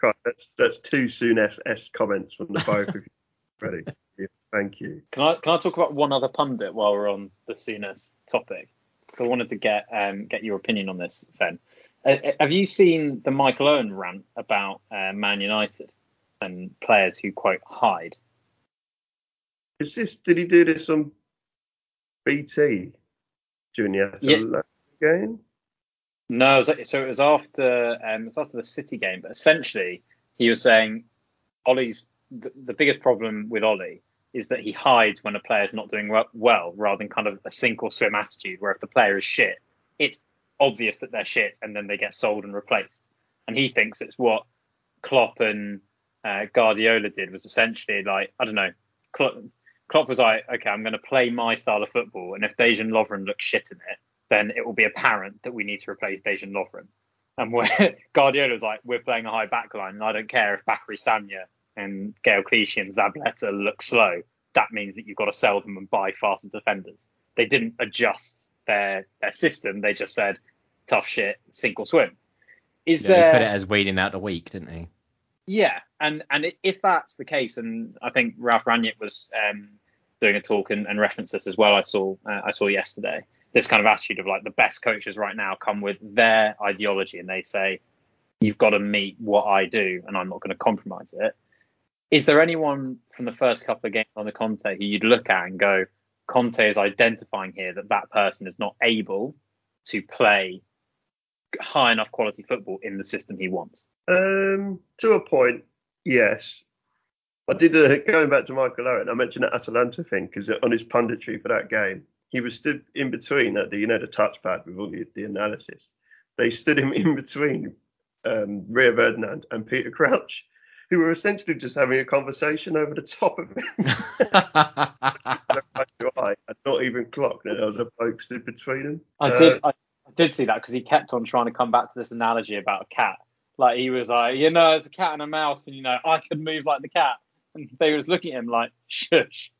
[SPEAKER 1] Right, that's that's two soon S, S comments from the both of you. Ready? Yeah, Thank you.
[SPEAKER 3] Can I can I talk about one other pundit while we're on the Souness topic? Because I wanted to get um, get your opinion on this, Fen. Uh, uh, have you seen the Michael Owen rant about uh, Man United and players who quote hide?
[SPEAKER 1] Is this? Did he do this on BT during the Atalanta game?
[SPEAKER 3] No, so it was after um, it was after the City game, but essentially he was saying Ollie's the, the biggest problem with Ollie is that he hides when a player's not doing well, well, rather than kind of a sink or swim attitude, where if the player is shit, it's obvious that they're shit, and then they get sold and replaced. And he thinks it's what Klopp and uh, Guardiola did was essentially like I don't know. Klopp, Klopp was like, okay, I'm going to play my style of football, and if Dejan Lovren looks shit in it, then it will be apparent that we need to replace Dejan Lovren. And where Guardiola was like, we're playing a high back line, and I don't care if Bakary Sagna and Gaël Clichy and Zabaleta look slow. That means that you've got to sell them and buy faster defenders. They didn't adjust their their system. They just said, tough shit, sink or swim. Is
[SPEAKER 2] Yeah, he
[SPEAKER 3] there
[SPEAKER 2] put it as weeding out the week, didn't he?
[SPEAKER 3] yeah, and and if that's the case, and I think Ralph Rangnick was um, doing a talk and, and referenced this as well. I saw uh, I saw yesterday this kind of attitude of like the best coaches right now come with their ideology and they say you've got to meet what I do and I'm not going to compromise it. Is there anyone from the first couple of games on the Conte who you'd look at and go, Conte is identifying here that that person is not able to play high enough quality football in the system he wants?
[SPEAKER 1] Um, to a point, yes. I did uh, going back to Michael Owen. I mentioned that Atalanta thing because on his punditry for that game, he was stood in between at the you know the touchpad with all the, the analysis. They stood him in between um, Rio Ferdinand and Peter Crouch, who were essentially just having a conversation over the top of him. and not even clocked that there was a bloke stood between them.
[SPEAKER 3] I
[SPEAKER 1] Uh,
[SPEAKER 3] did. I, I did see that because he kept on trying to come back to this analogy about a cat. Like he was like, you know, it's a cat and a mouse, and you know, I could move like the cat. And they was looking at him like, shush.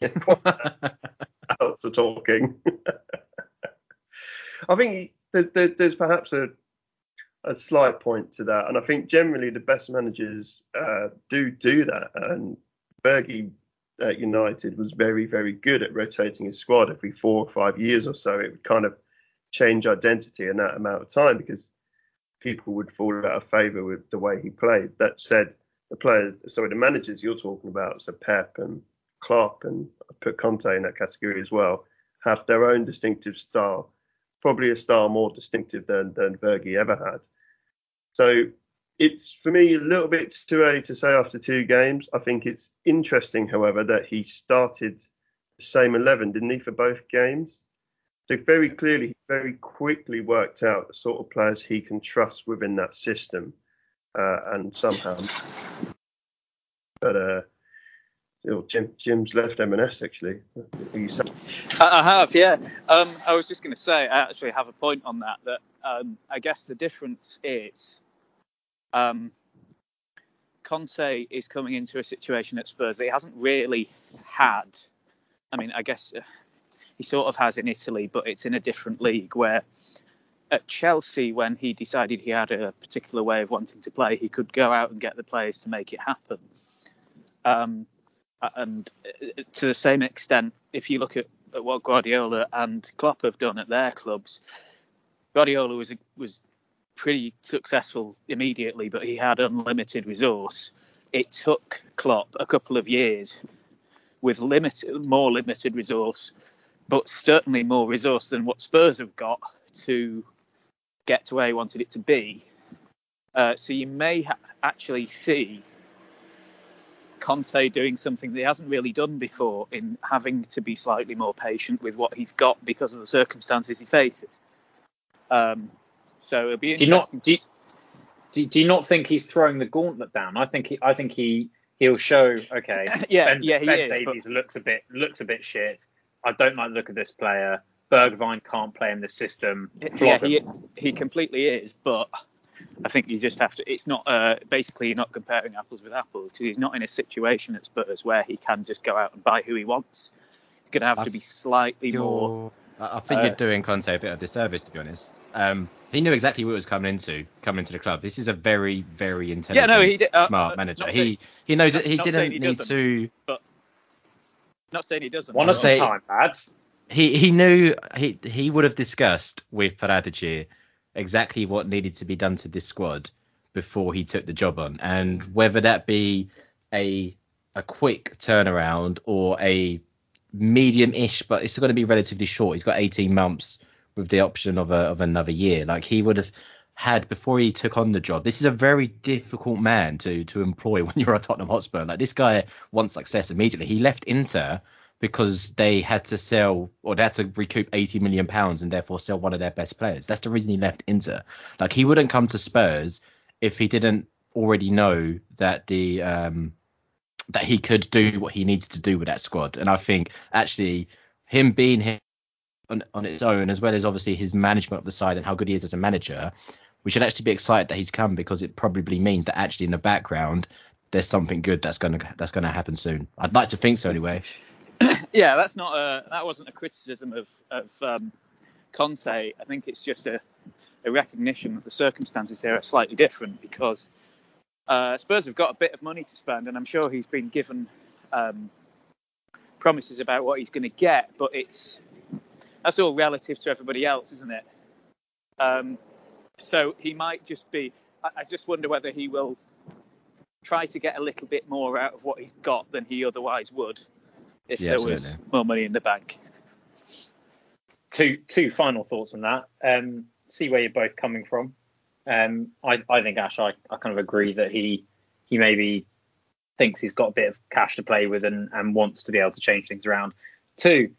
[SPEAKER 1] adults are talking. I think there, there, there's perhaps a a slight point to that, and I think generally the best managers uh, do do that. And Fergie at United was very, very good at rotating his squad every four or five years or so. It would kind of change identity in that amount of time because people would fall out of favour with the way he played. That said, the players, sorry, the managers you're talking about, so Pep and Klopp, and I put Conte in that category as well, have their own distinctive style, probably a style more distinctive than than Fergie ever had. So it's for me a little bit too early to say after two games. I think it's interesting, however, that he started the same eleven, didn't he, for both games? So very clearly, he very quickly worked out the sort of players he can trust within that system, uh, and somehow. But uh, oh, Jim, Jim's left M&S actually.
[SPEAKER 4] I have, yeah. Um, I was just going to say, I actually have a point on that. That um, I guess the difference is, um, Conte is coming into a situation at Spurs that he hasn't really had. I mean, I guess uh, he sort of has in Italy, but it's in a different league where at Chelsea, when he decided he had a particular way of wanting to play, he could go out and get the players to make it happen. Um, and uh, to the same extent, if you look at, at, what Guardiola and Klopp have done at their clubs, Guardiola was was pretty successful immediately, but he had unlimited resource. It took Klopp a couple of years with limited, more limited resource, but certainly more resource than what Spurs have got to get to where he wanted it to be. Uh, so you may ha- actually see Conte doing something that he hasn't really done before in having to be slightly more patient with what he's got because of the circumstances he faces. Um, so it'll be
[SPEAKER 3] do you not do you, do, you not think he's throwing the gauntlet down? I think he I think he he'll show okay.
[SPEAKER 4] yeah,
[SPEAKER 3] ben,
[SPEAKER 4] yeah, he
[SPEAKER 3] ben
[SPEAKER 4] is,
[SPEAKER 3] Davies
[SPEAKER 4] but...
[SPEAKER 3] looks a bit looks a bit shit. I don't like the look of this player. Bergwijn can't play in the system.
[SPEAKER 4] Yeah, he he completely is, but I think you just have to. It's not uh, basically you're not comparing apples with apples because he's not in a situation at Spurs where he can just go out and buy who he wants. He's going to have I to be slightly more.
[SPEAKER 2] I think uh, you're doing Conte a bit of disservice, to be honest. Um, he knew exactly what he was coming into, coming into the club. This is a very, very intelligent, yeah, no, he did, uh, smart uh, manager. He he knows that he didn't he need to.
[SPEAKER 4] But not saying he doesn't.
[SPEAKER 3] One of a time, lads.
[SPEAKER 2] He he knew he he would have discussed with Paratici exactly what needed to be done to this squad before he took the job on, and whether that be a a quick turnaround or a medium-ish, but it's going to be relatively short. He's got 18 months with the option of a of another year. Like he would have had before he took on the job. This is a very difficult man to to employ when you're a Tottenham Hotspur. Like this guy wants success immediately. He left Inter because they had to sell or they had to recoup 80 million pounds and therefore sell one of their best players. That's the reason he left Inter. Like he wouldn't come to Spurs if he didn't already know that the um that he could do what he needed to do with that squad. And I think actually him being here on, on its own, as well as obviously his management of the side and how good he is as a manager, we should actually be excited that he's come because it probably means that actually in the background there's something good that's gonna that's gonna happen soon. I'd like to think so anyway.
[SPEAKER 4] Yeah, that's not a that wasn't a criticism of of um, Conte. I think it's just a, a recognition that the circumstances here are slightly different because uh, Spurs have got a bit of money to spend, and I'm sure he's been given um, promises about what he's going to get, but it's that's all relative to everybody else, isn't it? Um, so he might just be. I, I just wonder whether he will try to get a little bit more out of what he's got than he otherwise would if yeah, there was absolutely. more money in the bank.
[SPEAKER 3] Two two final thoughts on that. Um, see where you're both coming from. Um, I, I think Ash, I, I kind of agree that he he maybe thinks he's got a bit of cash to play with and, and wants to be able to change things around. Two,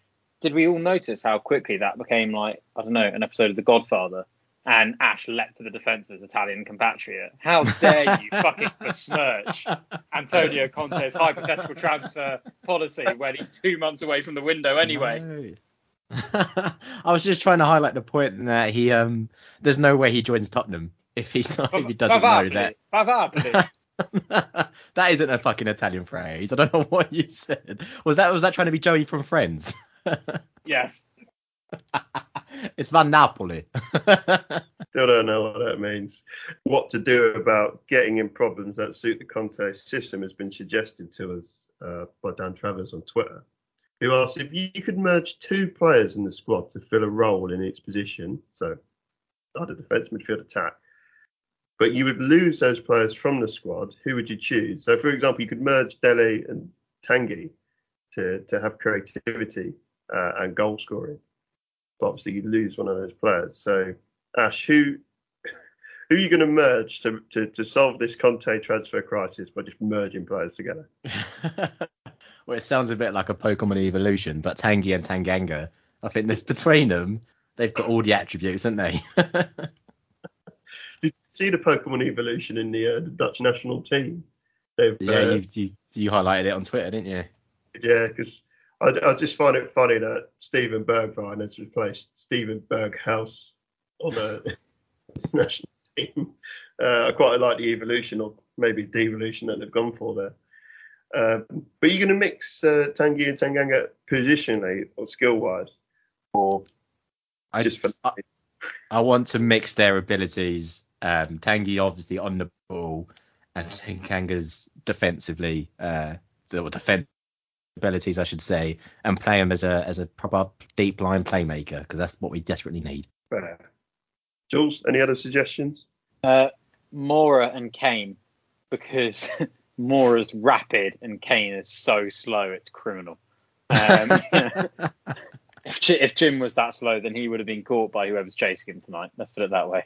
[SPEAKER 3] did we all notice how quickly that became like I don't know an episode of The Godfather? And Ash leapt to the defence of his Italian compatriot. How dare you fucking besmirch Antonio Conte's hypothetical transfer policy when he's two months away from the window anyway?
[SPEAKER 2] I was just trying to highlight the point that he um there's no way he joins Tottenham if he's not if he doesn't know that. that isn't a fucking Italian phrase. I don't know what you said. Was that was that trying to be Joey from Friends?
[SPEAKER 3] yes.
[SPEAKER 2] It's Van Napoli.
[SPEAKER 1] Still don't know what that means. What to do about getting in problems that suit the Conte system has been suggested to us uh, by Dan Travers on Twitter, who asked if you could merge two players in the squad to fill a role in each position, so either defence, midfield, attack, but you would lose those players from the squad, who would you choose? So, for example, you could merge Dele and Tanguy to, to have creativity uh, and goal scoring. But obviously, you lose one of those players. So, Ash, who who are you going to merge to, to, to solve this Conte transfer crisis by just merging players together?
[SPEAKER 2] well, it sounds a bit like a Pokemon evolution, but Tanguy and Tanganga, I think that between them, they've got all the attributes, haven't they?
[SPEAKER 1] Did you see the Pokemon evolution in the, uh, the Dutch national team?
[SPEAKER 2] They've, yeah, uh, you, you, you highlighted it on Twitter, didn't you?
[SPEAKER 1] Yeah, because I, I, just find it funny that Steven Bergwijn has replaced Steven Berghuis on the national team. Uh, I quite like the evolution or maybe devolution that they've gone for there. Uh, but you're going to mix uh, Tanguy and Tanganga positionally or skill wise, or
[SPEAKER 2] I,
[SPEAKER 1] just for.
[SPEAKER 2] I, I want to mix their abilities. Um, Tanguy obviously on the ball, and Tanganga's defensively, uh, or defense abilities, I should say, and play him as a as a proper deep line playmaker because that's what we desperately need.
[SPEAKER 1] Fair. Jules, any other suggestions?
[SPEAKER 3] Uh, Moura and Kane, because Moura's rapid and Kane is so slow, it's criminal. Um, if, J- if Jim was that slow, then he would have been caught by whoever's chasing him tonight. Let's put it that way.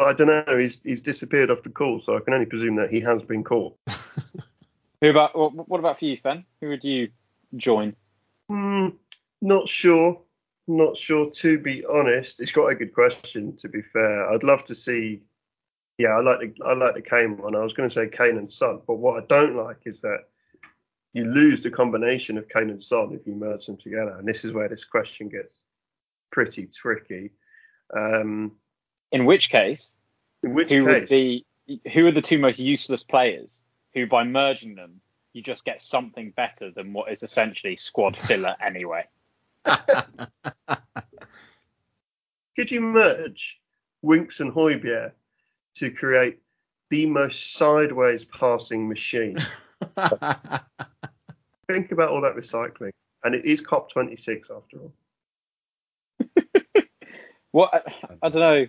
[SPEAKER 1] I don't know. He's he's disappeared off the call, so I can only presume that he has been caught.
[SPEAKER 3] Who about what, what about for you, Fen? Who would you join?
[SPEAKER 1] Hmm, not sure. Not sure to be honest. It's quite a good question. To be fair, I'd love to see. Yeah, I like the I like the Kane one. I was going to say Kane and Son, but what I don't like is that you lose the combination of Kane and Son if you merge them together, and this is where this question gets pretty tricky. Um,
[SPEAKER 3] In which case,
[SPEAKER 1] in which
[SPEAKER 3] who would be who are the two most useless players who by merging them you just get something better than what is essentially squad filler anyway.
[SPEAKER 1] could you merge Winks and Højbjerg to create the most sideways passing machine? Think about all that recycling, and it is COP26 after all.
[SPEAKER 3] What I, I don't know.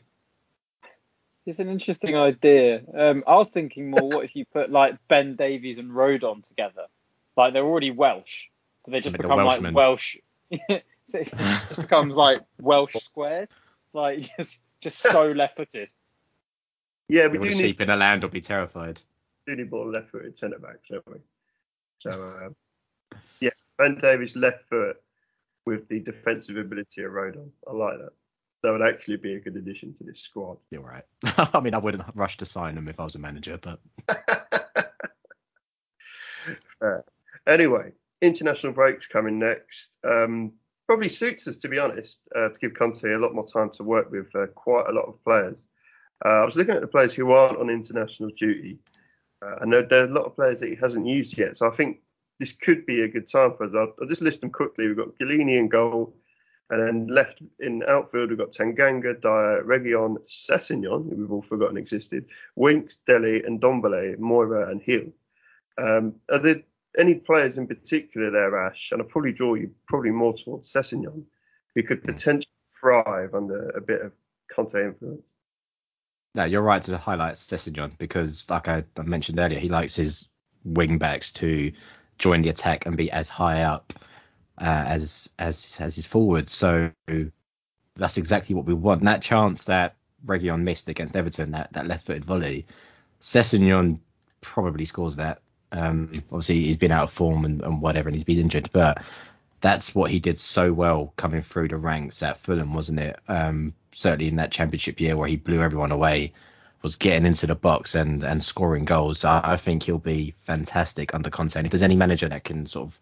[SPEAKER 3] It's an interesting idea. Um, I was thinking more, what if you put like Ben Davies and Rodon together? Like they're already Welsh, do they just
[SPEAKER 2] Like
[SPEAKER 3] become like Welsh? So it just becomes like Welsh squared, like just just so left-footed.
[SPEAKER 1] Yeah, we do
[SPEAKER 2] the
[SPEAKER 1] need
[SPEAKER 2] sheep in a land will be terrified.
[SPEAKER 1] do need more left-footed centre backs, don't we? So uh, yeah, Ben Davies left foot with the defensive ability of Rodon. I like that. That would actually be a good addition to this squad.
[SPEAKER 2] You're right. I mean, I wouldn't rush to sign him if I was a manager, but.
[SPEAKER 1] Anyway, international breaks coming next. Um, probably suits us, to be honest, uh, to give Conte a lot more time to work with uh, quite a lot of players. Uh, I was looking at the players who aren't on international duty. Uh, I know there are a lot of players that he hasn't used yet, so I think this could be a good time for us. I'll, I'll just list them quickly. We've got Gallini in goal, and then left in outfield we've got Tanganga, Dier, Reguilón, Sessegnon, who we've all forgotten existed, Winks, Dele, and Dombele, Moura, and Gil. Um, are there any players in particular there, Ash? And I'll probably draw you probably more towards Sessegnon, who could
[SPEAKER 2] Hmm.
[SPEAKER 1] potentially thrive under a bit of Conte influence.
[SPEAKER 2] no, you're right to highlight Sessegnon because, like I, I mentioned earlier, he likes his wing backs to join the attack and be as high up uh, as as as his forwards. So that's exactly what we want. And that chance that Reguilón missed against Everton, that, that left-footed volley, Sessegnon probably scores that. Um, obviously, he's been out of form and, and whatever, and he's been injured, but that's what he did so well coming through the ranks at Fulham, wasn't it? Um, certainly in that championship year where he blew everyone away, was getting into the box and, and scoring goals. I, I think he'll be fantastic under Conte. And if there's any manager that can sort of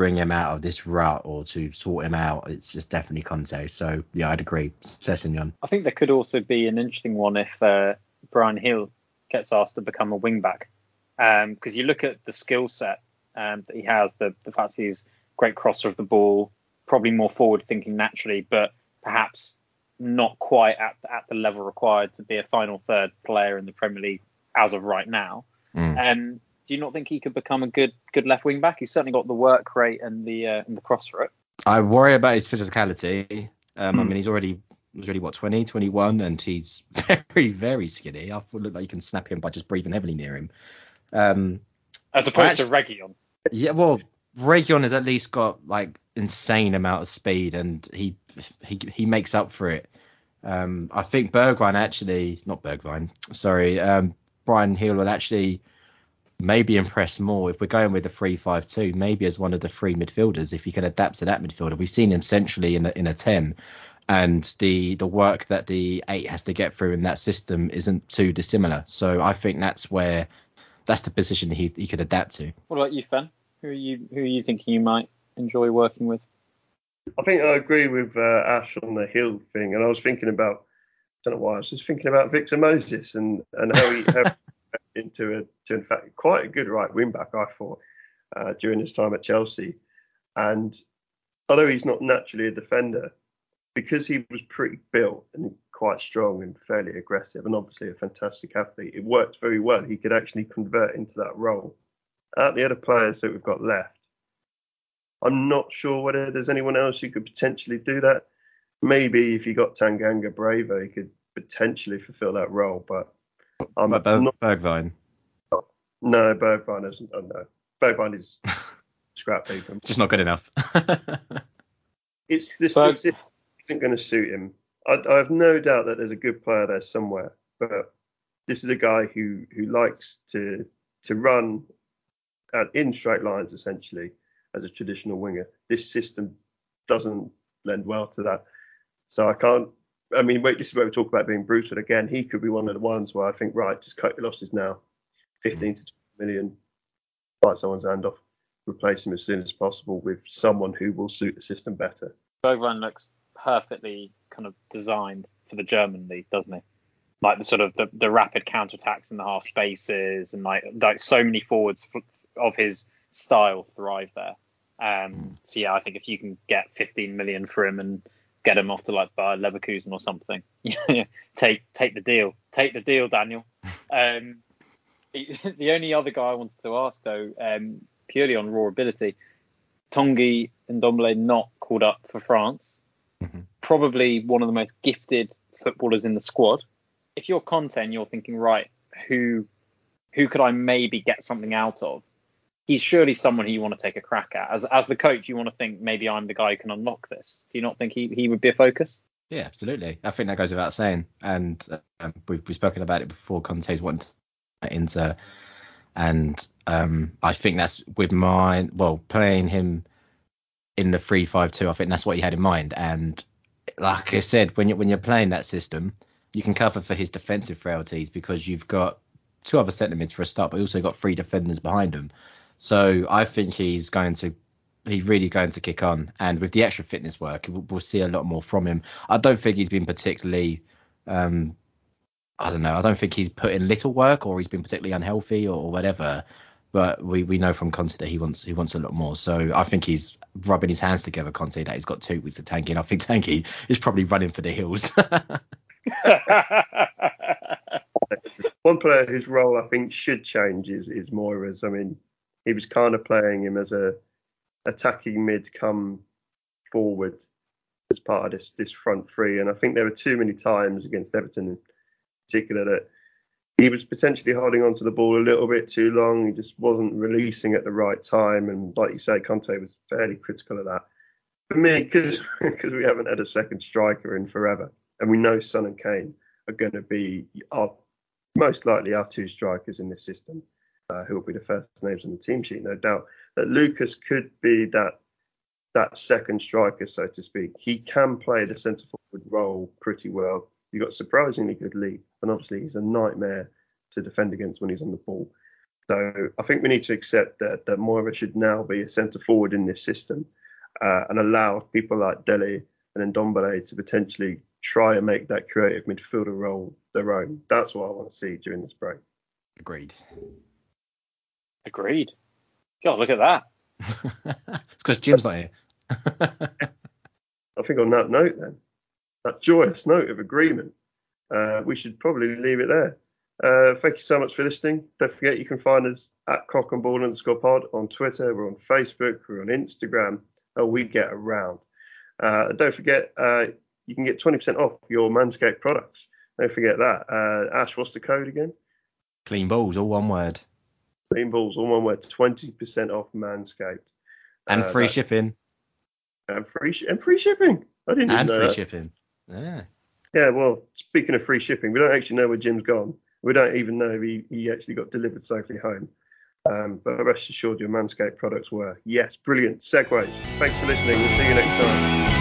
[SPEAKER 2] bring him out of this rut or to sort him out, it's just definitely Conte. So yeah, I'd agree. Sessegnon.
[SPEAKER 3] I think there could also be an interesting one if uh, Bryan Gil gets asked to become a wing back, because you look at the skill set um, that he has, the the fact he's great crosser of the ball, probably more forward thinking naturally, but perhaps not quite at at the level required to be a final third player in the Premier League as of right now.
[SPEAKER 2] Mm.
[SPEAKER 3] Um, do you not think he could become a good good left wing back? He's certainly got the work rate and the uh, and the cross for it.
[SPEAKER 2] I worry about his physicality. Um, I
[SPEAKER 1] Hmm.
[SPEAKER 2] mean, he's already he's already what 20, 21, and he's very very skinny. I feel like you can snap him by just breathing heavily near him. Um,
[SPEAKER 3] As opposed
[SPEAKER 2] Actually-
[SPEAKER 3] to Reguilón.
[SPEAKER 2] yeah, well, Reguilón has at least got like insane amount of speed, and he he he makes up for it. Um, I think Bergwijn actually, not Bergwijn, sorry, um, Bryan Gil will actually maybe impress more if we're going with the three-five-two, maybe as one of the three midfielders if he can adapt to that midfielder. We've seen him centrally in a, in a ten, and the the work that the eight has to get through in that system isn't too dissimilar. So I think that's where that's the position he he could adapt to.
[SPEAKER 3] What about you, Fen? Who are you who are you thinking you might enjoy working with?
[SPEAKER 1] I think I agree with uh, Ash on the Gil thing, and I was thinking about, I don't know why, I was just thinking about Victor Moses and, and how he how he into a, to in fact quite a good right wing back, I thought, uh, during his time at Chelsea. And although he's not naturally a defender, because he was pretty built and quite strong and fairly aggressive, and obviously a fantastic athlete. It worked very well. He could actually convert into that role. Out the other players that we've got left, I'm not sure whether there's anyone else who could potentially do that. Maybe if you got Tanganga Braver, he could potentially fulfill that role, but I'm
[SPEAKER 2] But Ber-
[SPEAKER 1] not.
[SPEAKER 2] Bergwijn,
[SPEAKER 1] No, Bergwijn isn't. Oh, no, Bergwijn is scrap paper.
[SPEAKER 2] just not good enough.
[SPEAKER 1] It's this,
[SPEAKER 3] So-
[SPEAKER 1] this system isn't going to suit him. I, I have no doubt that there's a good player there somewhere, but this is a guy who who likes to to run at, in straight lines essentially as a traditional winger. This system doesn't lend well to that. So I can't. I mean, wait, this is where we talk about being brutal again. He could be one of the ones where I think, right, just cut your losses now, 15 to 20 million, bite someone's hand off, replace him as soon as possible with someone who will suit the system better.
[SPEAKER 3] Bergwijn looks perfectly kind of designed for the German league, doesn't he? Like the sort of the, the rapid counterattacks in the half spaces and like like so many forwards of his style thrive there. Um, so yeah, I think if you can get 15 million for him and get him off to like Bayer Leverkusen or something, take take the deal, take the deal, Daniel. Um, the only other guy I wanted to ask though, um, purely on raw ability, Tongi and Dombele not called up for France.
[SPEAKER 2] Mhm.
[SPEAKER 3] Probably one of the most gifted footballers in the squad. If you're Conte and you're thinking, right, who who could I maybe get something out of? He's surely someone who you want to take a crack at. As as the coach, you want to think maybe I'm the guy who can unlock this. Do you not think he, he would be a focus?
[SPEAKER 2] Yeah, absolutely. I think that goes without saying. And um, we've, we've spoken about it before. Conte's wanted to Inter, and um, I think that's with mine. Well, playing him in the three-five-two, I think that's what he had in mind. And like I said, when you when you're playing that system, you can cover for his defensive frailties because you've got two other centre mids for a start, but also got three defenders behind him. So I think he's going to he's really going to kick on. And with the extra fitness work, we'll, we'll see a lot more from him. I don't think he's been particularly, um, I don't know, I don't think he's put in little work or he's been particularly unhealthy or, or whatever. But we, we know from Conte that he wants he wants a lot more. So I think he's rubbing his hands together, Conte, that he's got two weeks of tanking. I think Tanguy is probably running for the hills.
[SPEAKER 1] One player whose role I think should change is, is Moura's. I mean, he was kind of playing him as a attacking mid come forward as part of this this front three, and I think there were too many times against Everton in particular that he was potentially holding on to the ball a little bit too long. He just wasn't releasing at the right time, and like you say, Conte was fairly critical of that. For me, because we haven't had a second striker in forever, and we know Son and Kane are going to be our most likely our two strikers in this system, uh, who will be the first names on the team sheet, no doubt. That Lucas could be that that second striker, so to speak. He can play the centre forward role pretty well. He's got surprisingly good leap, and obviously he's a nightmare to defend against when he's on the ball. So I think we need to accept that that Moura should now be a centre forward in this system, uh, and allow people like Dele and Ndombele to potentially try and make that creative midfielder role their own. That's what I want to see during this break.
[SPEAKER 2] Agreed.
[SPEAKER 3] Agreed. God, look at that.
[SPEAKER 2] it's because Jim's not here.
[SPEAKER 1] I think on that note, then, that joyous note of agreement, uh, we should probably leave it there. Uh, thank you so much for listening. Don't forget you can find us at Cock and Ball underscore pod on Twitter. We're on Facebook. We're on Instagram. Oh, we get around. Uh, don't forget uh, you can get 20% off your Manscaped products. Don't forget that. Uh, Ash, what's the code again?
[SPEAKER 2] Clean balls, all one word.
[SPEAKER 1] Clean balls, all one word. 20% off Manscaped.
[SPEAKER 2] And
[SPEAKER 1] Uh,
[SPEAKER 2] free
[SPEAKER 1] that-
[SPEAKER 2] shipping.
[SPEAKER 1] And free, sh- and free shipping. I didn't
[SPEAKER 2] And
[SPEAKER 1] know
[SPEAKER 2] free
[SPEAKER 1] that.
[SPEAKER 2] shipping. Yeah.
[SPEAKER 1] Yeah, well, speaking of free shipping, we don't actually know where Jim's gone. We don't even know if he, he actually got delivered safely home. Um, but rest assured, your Manscaped products were. Yes, brilliant. Segues. Thanks for listening. We'll see you next time.